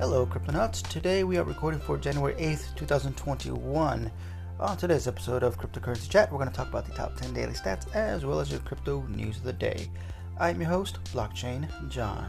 Hello, Cryptonauts. Today we are recording for January 8th, 2021. On today's episode of Cryptocurrency Chat, we're going to talk about the top 10 daily stats as well as your crypto news of the day. I'm your host, Blockchain John.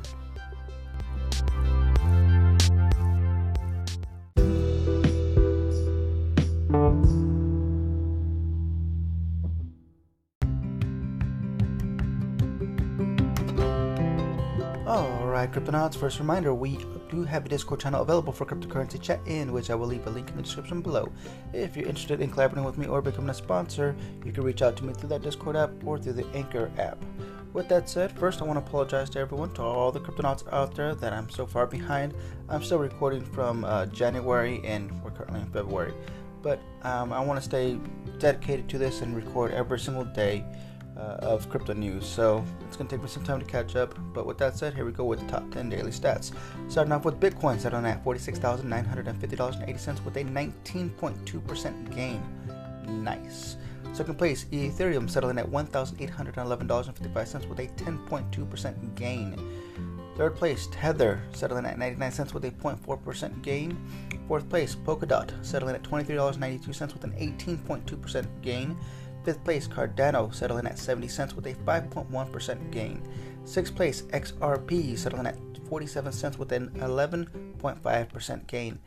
Alright, Cryptonauts, first reminder we do have a Discord channel available for cryptocurrency chat in which I will leave a link in the description below. If you're interested in collaborating with me or becoming a sponsor, you can reach out to me through that Discord app or through the Anchor app. With that said, first I want to apologize to everyone, to all the Cryptonauts out there that I'm so far behind. I'm still recording from uh, January and we're currently in February. But um, I want to stay dedicated to this and record every single day uh, of crypto news. So it's going to take me some time to catch up. But with that said, here we go with the top 10 daily stats. Starting off with Bitcoin settling at $46,950.80 with a 19.2% gain. Nice. Second place, Ethereum settling at $1,811.55 with a 10.2% gain. Third place, Tether settling at 99 cents with a 0.4% gain. Fourth place, Polkadot settling at $23.92 with an 18.2% gain. Fifth place, Cardano settling at 70 cents with a 5.1% gain. Sixth place, XRP settling at 47 cents with an 11.5% gain.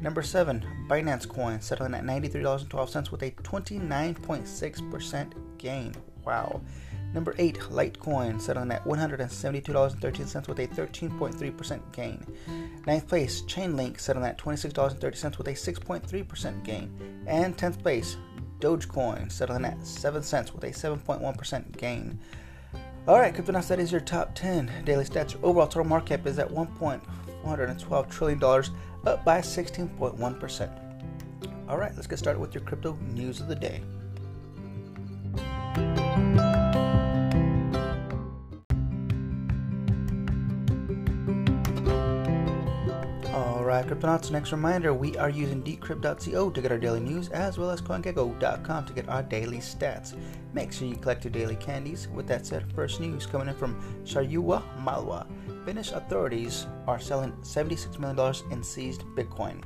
Number seven, Binance Coin settling at $93.12 with a 29.6% gain. Wow. Number 8, Litecoin, settling at $172.13 with a 13.3% gain. Ninth place, Chainlink, settling at $26.30 with a 6.3% gain. And 10th place, Dogecoin, settling at 7 cents with a 7.1% gain. Alright, Cryptonauts, that is your top 10 daily stats. Your overall total market cap is at $1.412 trillion, up by 16.1%. Alright, let's get started with your crypto news of the day. Cryptonauts, next reminder we are using decrypt.co to get our daily news as well as CoinGecko.com to get our daily stats. Make sure you collect your daily candies. With that said, first news coming in from Shaurya Malwa. Finnish authorities are selling $76 million in seized Bitcoin.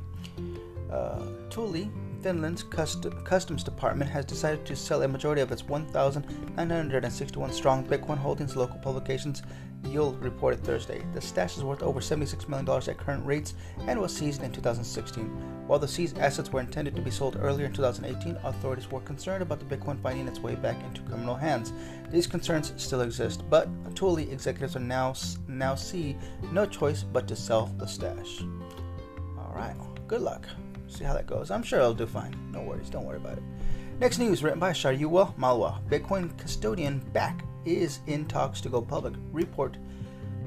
Uh, Tulli, Finland's Customs Department has decided to sell a majority of its 1,961 strong Bitcoin holdings. Local publications Yle reported Thursday. The stash is worth over $76 million at current rates and was seized in 2016. While the seized assets were intended to be sold earlier in 2018, authorities were concerned about the Bitcoin finding its way back into criminal hands. These concerns still exist, but Tulli executives are now now see no choice but to sell the stash. All right, good luck see how that goes. I'm sure it'll do fine. No worries, don't worry about it. Next news written by Shaurya Malwa. Bitcoin custodian Bakkt is in talks to go public. Report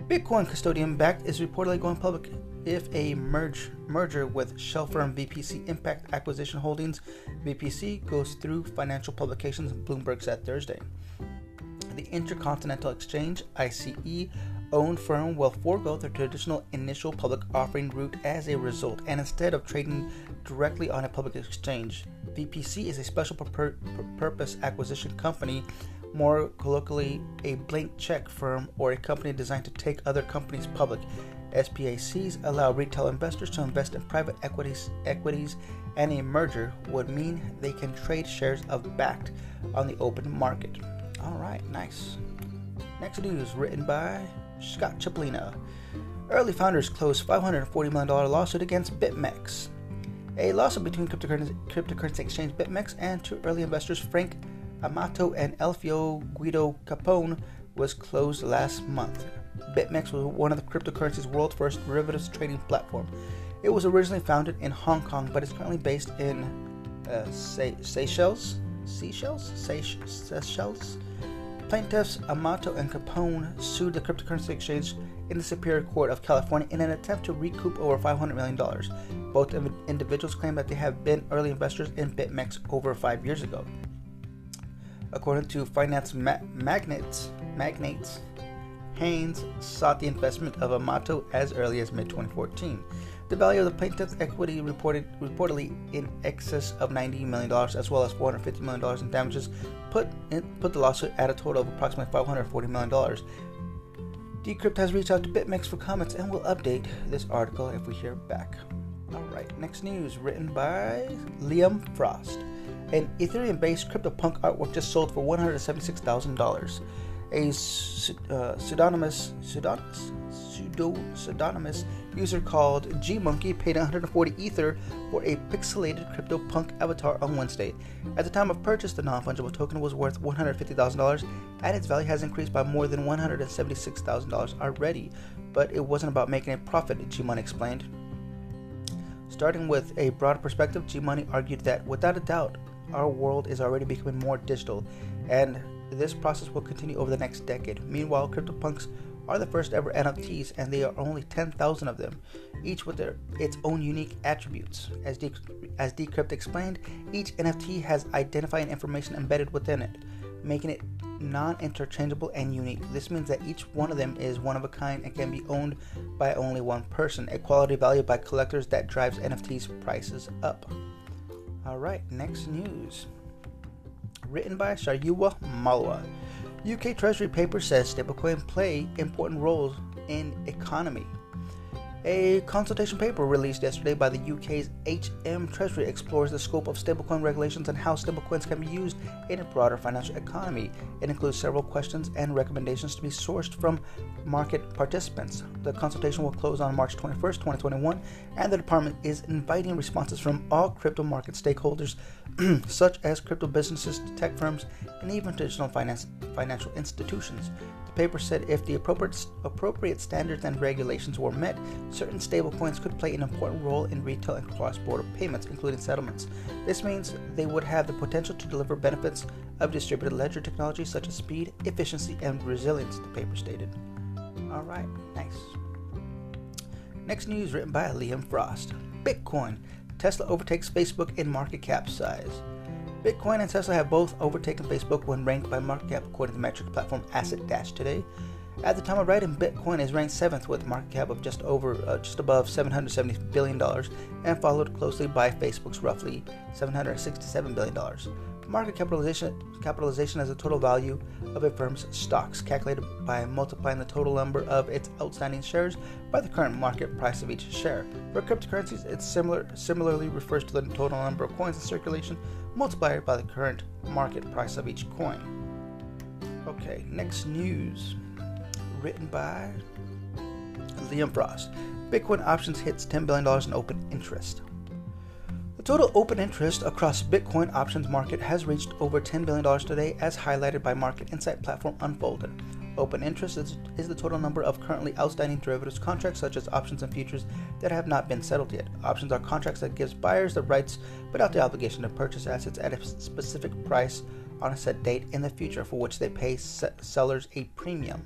Bitcoin custodian Bakkt is reportedly going public if a merge, merger with shell firm VPC Impact Acquisition Holdings VPC goes through financial publications, Bloomberg said Thursday. The Intercontinental Exchange ICE owned firm will forego the traditional initial public offering route as a result, and instead of trading directly on a public exchange, VPC is a special pur- purpose acquisition company, more colloquially, a blank check firm or a company designed to take other companies public. SPACs allow retail investors to invest in private equities, equities, and a merger would mean they can trade shares of Bakkt on the open market. All right, nice. Next news written by Scott Chipolina. Early founders closed $540 million lawsuit against BitMEX. A lawsuit between cryptocurrency, exchange BitMEX and two early investors, Frank Amato and Elfio Guido Capone, was closed last month. BitMEX was one of the cryptocurrency's world's first derivatives trading platform. It was originally founded in Hong Kong, but is currently based in uh, Seychelles. Seychelles? Seychelles? Plaintiffs Amato and Capone sued the cryptocurrency exchange in the Superior Court of California in an attempt to recoup over $500 million. Both individuals claim that they have been early investors in BitMEX over five years ago. According to finance ma- magnates, magnates, Hayes sought the investment of Amato as early as mid 2014. The value of the plaintiff's equity reported reportedly in excess of $90 million, as well as $450 million in damages, put in, put the lawsuit at a total of approximately $540 million. Decrypt has reached out to BitMEX for comments and will update this article if we hear back. Alright, next news written by Liam Frost. An Ethereum based CryptoPunk artwork just sold for $176,000. A uh, pseudonymous, pseudonymous, pseudo, pseudonymous user called GMoney paid 140 Ether for a pixelated CryptoPunk avatar on Wednesday. At the time of purchase, the non fungible token was worth $150,000, and its value has increased by more than $176,000 already. But it wasn't about making a profit, G Money explained. Starting with a broader perspective, G Money argued that without a doubt, our world is already becoming more digital, and this process will continue over the next decade. Meanwhile, CryptoPunks are the first ever NFTs, and there are only 10,000 of them, each with their its own unique attributes. As, De- as Decrypt explained, each NFT has identifying information embedded within it, making it non interchangeable and unique. This means that each one of them is one of a kind and can be owned by only one person, a quality valued by collectors that drives NFTs prices up. All right, next news. Written by Shaurya Malwa. UK Treasury paper says stablecoin play important roles in economy. A consultation paper released yesterday by the UK's HM Treasury explores the scope of stablecoin regulations and how stablecoins can be used in a broader financial economy. It includes several questions and recommendations to be sourced from market participants. The consultation will close on March 21st, 2021, and the department is inviting responses from all crypto market stakeholders, such as crypto businesses, tech firms, and even traditional finance, financial institutions The paper said if the appropriate, appropriate standards and regulations were met, certain stablecoins could play an important role in retail and cross border payments, including settlements. This means they would have the potential to deliver benefits of distributed ledger technology such as speed, efficiency, and resilience, the paper stated. All right, nice. Next news written by Liam Frost Bitcoin. Tesla overtakes Facebook in market cap size. Bitcoin and Tesla have both overtaken Facebook when ranked by market cap, according to the metric platform Asset Dash today. At the time of writing, Bitcoin is ranked seventh with a market cap of just over, uh, just above 770 billion dollars, and followed closely by Facebook's roughly 767 billion dollars. Market capitalization capitalization is the total value of a firm's stocks, calculated by multiplying the total number of its outstanding shares by the current market price of each share. For cryptocurrencies, it similar similarly refers to the total number of coins in circulation multiplied by the current market price of each coin. Okay, next news, written by Liam Frost. Bitcoin options hits $10 billion in open interest. The total open interest across Bitcoin options market has reached over $10 billion today, as highlighted by market insight platform Unfolded. Open interest is, is, the total number of currently outstanding derivatives contracts, such as options and futures, that have not been settled yet. Options are contracts that gives buyers the rights but without the obligation to purchase assets at a specific price on a set date in the future, for which they pay sellers a premium.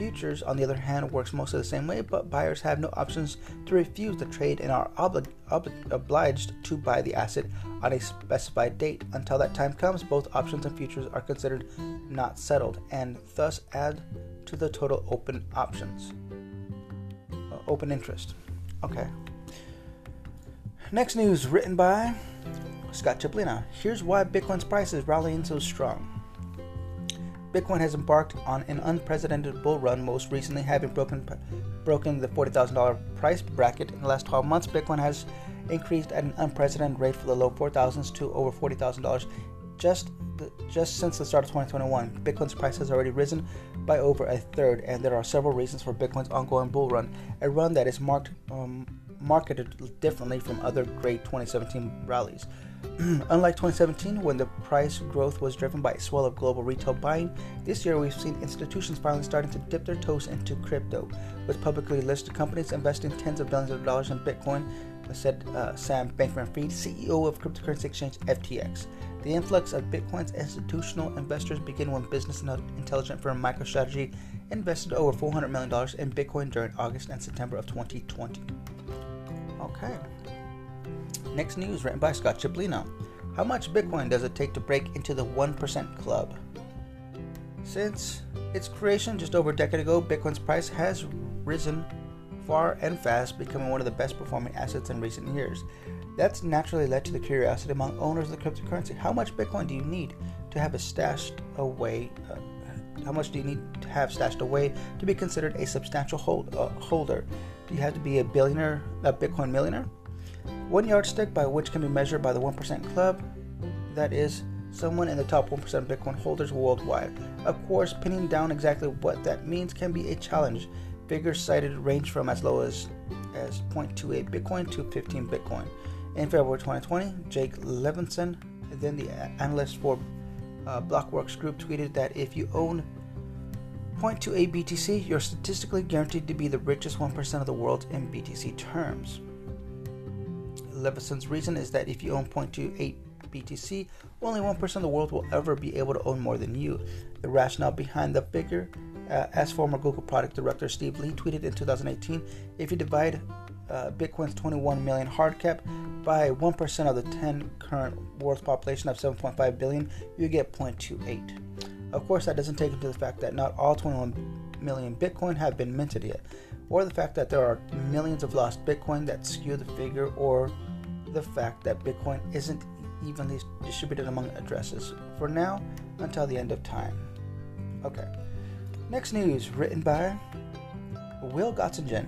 Futures, on the other hand, works mostly the same way, but buyers have no options to refuse the trade and are obli- ob- obliged to buy the asset on a specified date. Until that time comes, both options and futures are considered not settled and thus add to the total open options. Uh, open interest. Okay. Next news written by Scott Chipolina. Here's why Bitcoin's price is rallying so strong. Bitcoin has embarked on an unprecedented bull run, most recently having broken broken the $40,000 price bracket. In the last 12 months, Bitcoin has increased at an unprecedented rate for the low 4,000s to over $40,000 just just since the start of 2021. Bitcoin's price has already risen by over a third, and there are several reasons for Bitcoin's ongoing bull run, a run that is marked um, marketed differently from other great 2017 rallies. Unlike 2017, when the price growth was driven by a swell of global retail buying, this year we've seen institutions finally starting to dip their toes into crypto, with publicly listed companies investing tens of billions of dollars in Bitcoin, said uh, Sam Bankman Fried, CEO of cryptocurrency exchange FTX. The influx of Bitcoin's institutional investors began when business intelligence firm MicroStrategy invested over $400 million in Bitcoin during August and September of 2020. Okay. Next news written by Scott Chipolina. How much Bitcoin does it take to break into the 1% club? Since its creation just over a decade ago, Bitcoin's price has risen far and fast, becoming one of the best performing assets in recent years. That's naturally led to the curiosity among owners of the cryptocurrency. How much Bitcoin do you need to have it stashed away uh, how much do you need to have stashed away to be considered a substantial hold, uh, holder? Do you have to be a billionaire, a Bitcoin millionaire? One yardstick by which can be measured by the 1% club, that is, someone in the top 1% of Bitcoin holders worldwide. Of course, pinning down exactly what that means can be a challenge. Figures cited range from as low as, as 0.28 Bitcoin to 15 Bitcoin. In February 2020, Jake Levinson, then the analyst for uh, Blockworks Group, tweeted that if you own 0.28 BTC, you're statistically guaranteed to be the richest 1% of the world in BTC terms. Levinson's reason is that if you own 0.28 BTC, only 1% of the world will ever be able to own more than you. The rationale behind the figure, uh, as former Google product director Steve Lee tweeted in 2018, if you divide uh, Bitcoin's 21 million hard cap by 1% of the 10 current world population of 7.5 billion, you get 0.28. Of course, that doesn't take into the fact that not all 21 million Bitcoin have been minted yet, or the fact that there are millions of lost Bitcoin that skew the figure, or the fact that Bitcoin isn't evenly distributed among addresses for now until the end of time. Okay. Next news written by Will Gottsegen.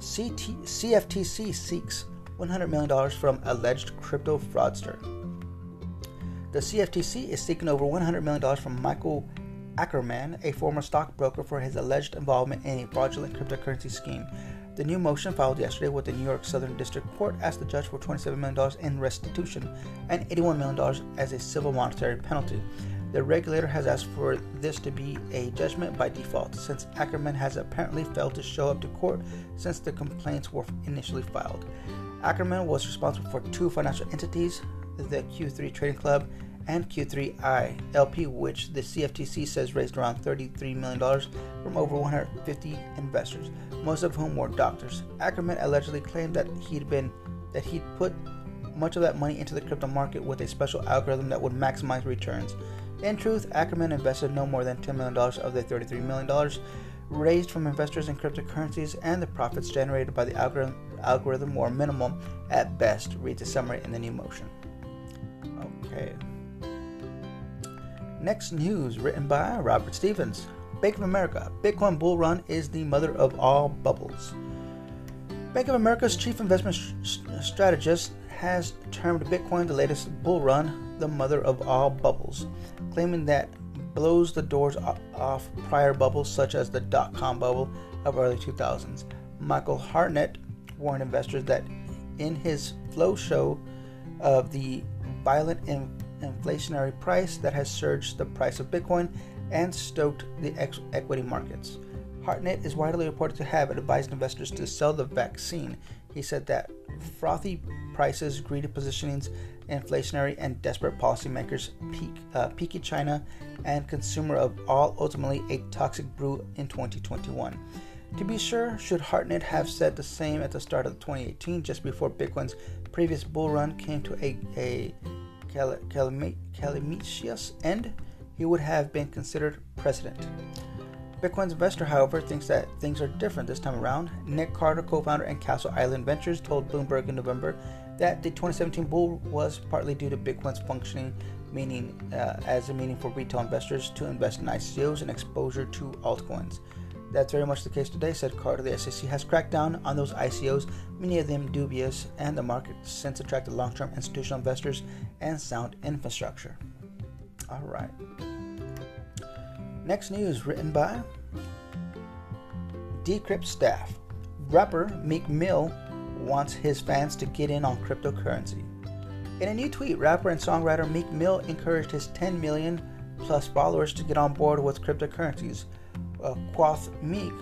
CT, CFTC seeks $100 million from alleged crypto fraudster. The CFTC is seeking over $100 million from Michael Ackerman, a former stockbroker, for his alleged involvement in a fraudulent cryptocurrency scheme. The new motion filed yesterday with the New York Southern District Court asked the judge for $27 million in restitution and $81 million as a civil monetary penalty. The regulator has asked for this to be a judgment by default, since Ackerman has apparently failed to show up to court since the complaints were initially filed. Ackerman was responsible for two financial entities, the Q3 Trading Club and Q3I LP, which the CFTC says raised around $33 million from over 150 investors, most of whom were doctors. Ackerman allegedly claimed that he'd been that he'd put much of that money into the crypto market with a special algorithm that would maximize returns. In truth, Ackerman invested no more than $10 million of the $33 million raised from investors in cryptocurrencies, and the profits generated by the algorithm, algorithm were minimal at best. Read the summary in the new motion. Okay. Next news written by Robert Stevens. Bank of America Bitcoin bull run is the mother of all bubbles. Bank of America's chief investment strategist has termed Bitcoin the latest bull run, the mother of all bubbles, claiming that blows the doors off prior bubbles such as the dot com bubble of early 2000s. Michael Hartnett warned investors that in his flow show of the violent in- inflationary price that has surged the price of Bitcoin and stoked the ex- equity markets. Hartnett is widely reported to have advised investors to sell the vaccine. He said that frothy prices, greedy positionings, inflationary and desperate policymakers, peak, uh, peaky China, and consumer of all ultimately a toxic brew in 2021. To be sure, should Hartnett have said the same at the start of 2018, just before Bitcoin's previous bull run came to a, a calamitous end, he would have been considered president. Bitcoin's investor, however, thinks that things are different this time around. Nick Carter, co founder and Castle Island Ventures, told Bloomberg in November that the 2017 bull was partly due to Bitcoin's functioning meaning uh, as a meaning for retail investors to invest in ICOs and exposure to altcoins. That's very much the case today, said Carter. The SEC has cracked down on those ICOs, many of them dubious, and the market since attracted long term institutional investors and sound infrastructure. All right. Next news written by Decrypt staff. Rapper Meek Mill wants his fans to get in on cryptocurrency. In a new tweet, rapper and songwriter Meek Mill encouraged his 10 million plus followers to get on board with cryptocurrencies uh, Quoth Meek,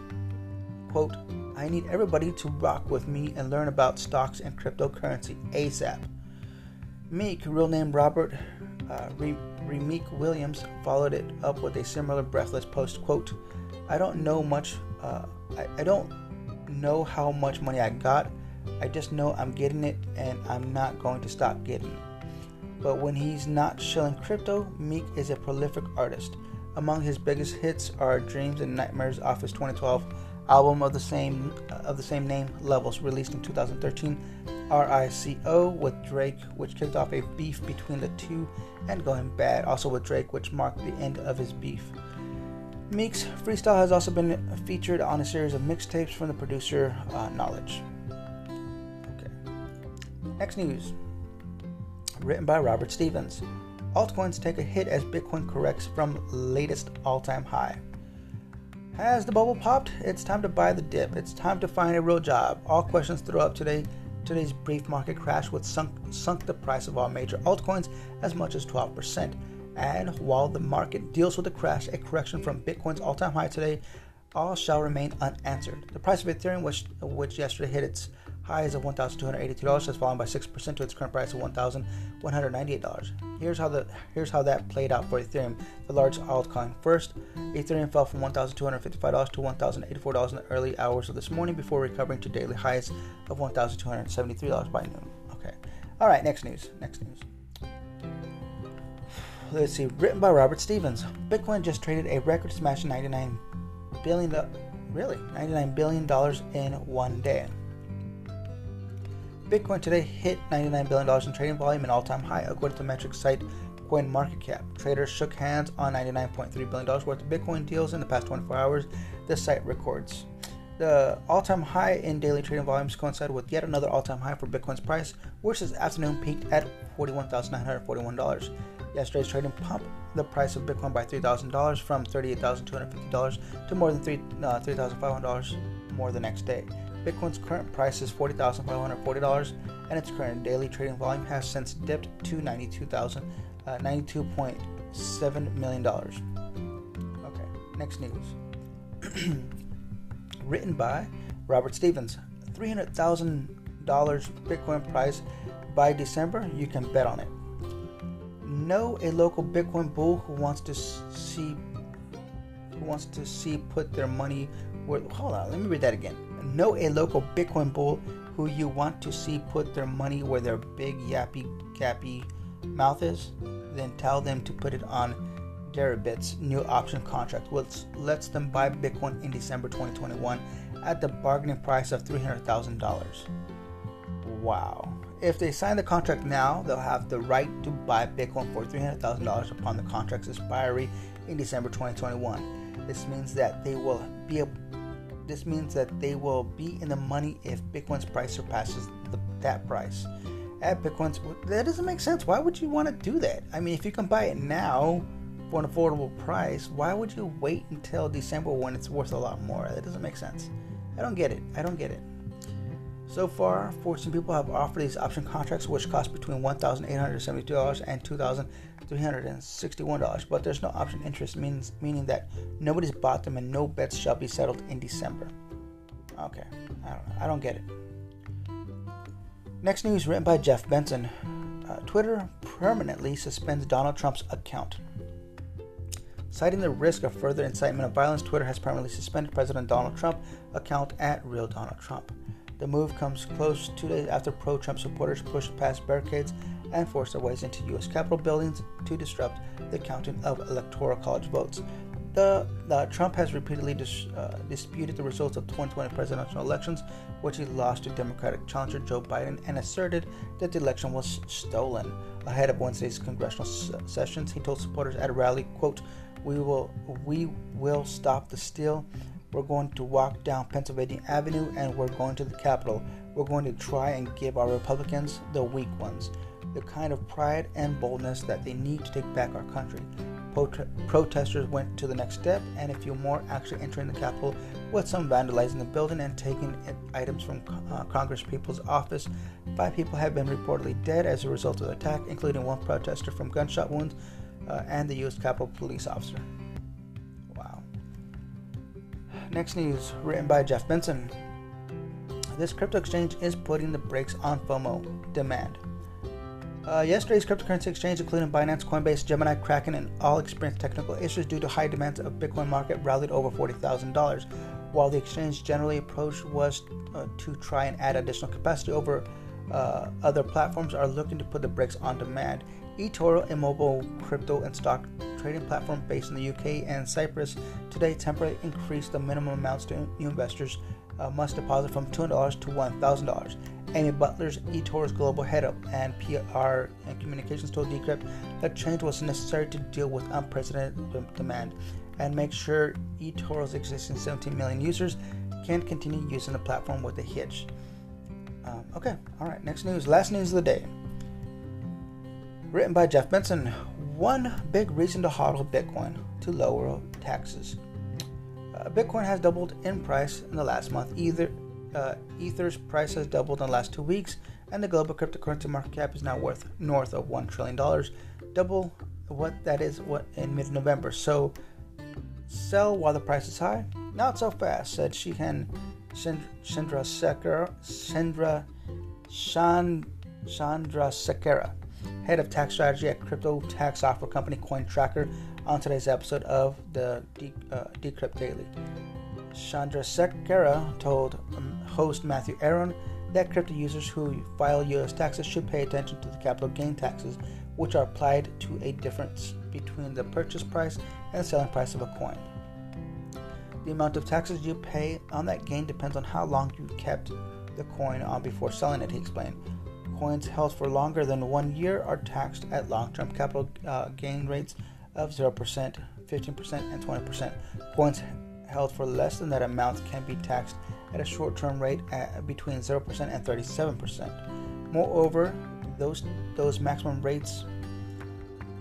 quote, I need everybody to rock with me and learn about stocks and cryptocurrency ASAP. Meek, real name Robert uh, Rihmeek Williams, followed it up with a similar breathless post, quote, I don't know much, uh, I, I don't know how much money I got. I just know I'm getting it and I'm not going to stop getting it. But when he's not shilling crypto, Meek is a prolific artist. Among his biggest hits are Dreams and Nightmares off his 2012 album of the same of the same name Levels released in 2013 RICO with Drake which kicked off a beef between the two and Going Bad also with Drake which marked the end of his beef. Meek's freestyle has also been featured on a series of mixtapes from the producer uh, Knxwledge. Okay. Next news. Written by Robert Stevens. Altcoins take a hit as Bitcoin corrects from latest all-time high. Has the bubble popped? It's time to buy the dip. It's time to find a real job. All questions throw up today. Today's brief market crash would sunk, sunk the price of all major altcoins as much as 12%. And while the market deals with the crash, a correction from Bitcoin's all-time high today, all shall remain unanswered. The price of Ethereum, which, which yesterday hit its highs of $1,282 has fallen by 6% to its current price of $1,198. Here's how the here's how that played out for Ethereum, the large altcoin. First, Ethereum fell from $1,255 to $1,084 in the early hours of this morning before recovering to daily highs of $1,273 by noon. Okay. All right, next news. Next news. Let's see, written by Robert Stevens. Bitcoin just traded a record smashing 99 billion really 99 billion dollars in one day. Bitcoin today hit $99 billion in trading volume, an all time high, according to metric site CoinMarketCap. Traders shook hands on $99.3 billion worth of Bitcoin deals in the past 24 hours, the site records. The all time high in daily trading volumes coincided with yet another all time high for Bitcoin's price, which this afternoon peaked at $41,941. Yesterday's trading pumped the price of Bitcoin by $3,000 from $38,250 to more than uh, $3,500 more the next day. Bitcoin's current price is $40,540, and its current daily trading volume has since dipped to 92,000, uh, $92.7 million. Okay, next news. Written by Robert Stevens. $300,000 Bitcoin price by December, you can bet on it. Know a local Bitcoin bull who wants to see who wants to see put their money where hold on, let me read that again Know a local Bitcoin bull who you want to see put their money where their big yappy gappy mouth is, then tell them to put it on Deribit's new option contract, which lets them buy Bitcoin in December 2021 at the bargaining price of $300,000. Wow. If they sign the contract now, they'll have the right to buy Bitcoin for $300,000 upon the contract's expiry in December 2021. This means that they will be able this means that they will be in the money if Bitcoin's price surpasses the, that price. At Bitcoin's, that doesn't make sense. Why would you want to do that? I mean, if you can buy it now for an affordable price, why would you wait until December when it's worth a lot more? That doesn't make sense. I don't get it. I don't get it. So far, 14 people have offered these option contracts, which cost between $1,872 and $2,000. $361, but there's no option interest, means, meaning that nobody's bought them and no bets shall be settled in December. Okay, I don't know. I don't get it. Next news written by Jeff Benson. Uh, Twitter permanently suspends Donald Trump's account. Citing the risk of further incitement of violence, Twitter has permanently suspended President Donald Trump account at Real Donald Trump. The move comes close two days after pro Trump supporters pushed past barricades and forced their ways into U.S. Capitol buildings to disrupt the counting of electoral college votes. The, Trump has repeatedly dis, uh, disputed the results of 2020 presidential elections, which he lost to Democratic challenger Joe Biden, and asserted that the election was stolen. Ahead of Wednesday's congressional s- sessions, he told supporters at a rally, "quote We will we will stop the steal. We're going to walk down Pennsylvania Avenue, and we're going to the Capitol. We're going to try and give our Republicans, the weak ones." the kind of pride and boldness that they need to take back our country. protesters went to the next step, and a few more actually entering the Capitol, with some vandalizing the building and taking items from uh, Congress people's office. Five people have been reportedly dead as a result of the attack, including one protester from gunshot wounds uh, and the U.S. Capitol police officer. Next news, written by Jeff Benson. This crypto exchange is putting the brakes on FOMO demand. Uh, yesterday's cryptocurrency exchange, including Binance, Coinbase, Gemini, Kraken, and all experienced technical issues due to high demand of Bitcoin market rallied over $40,000. While the exchange generally approach was uh, to try and add additional capacity over uh, other platforms are looking to put the brakes on demand. eToro, a mobile crypto and stock trading platform based in the UK and Cyprus, today temporarily increased the minimum amounts new investors uh, must deposit from $200 to $1,000. Amy Butler's eToro's global head of and PR and communications told Decrypt that change was necessary to deal with unprecedented demand. and make sure eToro's existing 17 million users can continue using the platform with a hitch. Um, okay, all right, next news. Last news of the day. Written by Jeff Benson. One big reason to hodl Bitcoin to lower taxes. Uh, Bitcoin has doubled in price in the last month. Either uh, Ether's price has doubled in the last two weeks, and the global cryptocurrency market cap is now worth north of one trillion dollars, double what that is what in mid-November. So sell while the price is high. Not so fast," said Shehan Chandra Sekar, Chandra Chandra Sekera, head of tax strategy at crypto tax software company CoinTracker, on today's episode of the De- uh, Decrypt Daily. Chandra Sekera told um, host Matthew Aaron that crypto users who file U.S. taxes should pay attention to the capital gain taxes, which are applied to a difference between the purchase price and selling price of a coin. The amount of taxes you pay on that gain depends on how long you kept the coin on before selling it, he explained. Coins held for longer than one year are taxed at long term capital uh, gain rates of 0%, 15%, and 20%. Coins held for less than that amount can be taxed at a short term rate at between 0% and 37%. Moreover, those, those maximum rates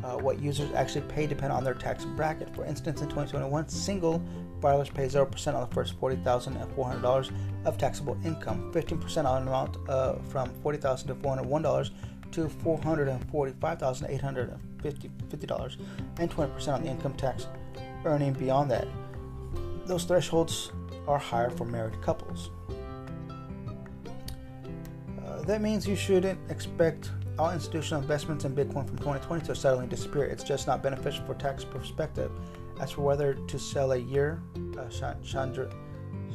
uh, what users actually pay depend on their tax bracket. For instance, in 2021, single filers pay 0% on the first $40,400 of taxable income, 15% on an amount uh, from $40,000 to $401 to $445,850, and 20% on the income tax earning beyond that. Those thresholds are higher for married couples. Uh, that means you shouldn't expect all institutional investments in Bitcoin from 2020 to suddenly disappear. It's just not beneficial for tax perspective. As for whether to sell a year, uh, Chandra,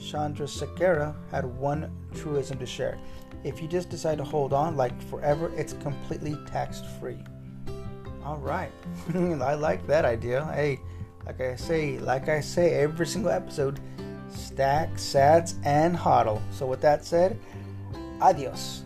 Chandra Sekera had one truism to share. If you just decide to hold on like forever, it's completely tax free. All right. I like that idea. Hey, like I say, like I say every single episode, stack, sats, and hodl. So with that said, adios.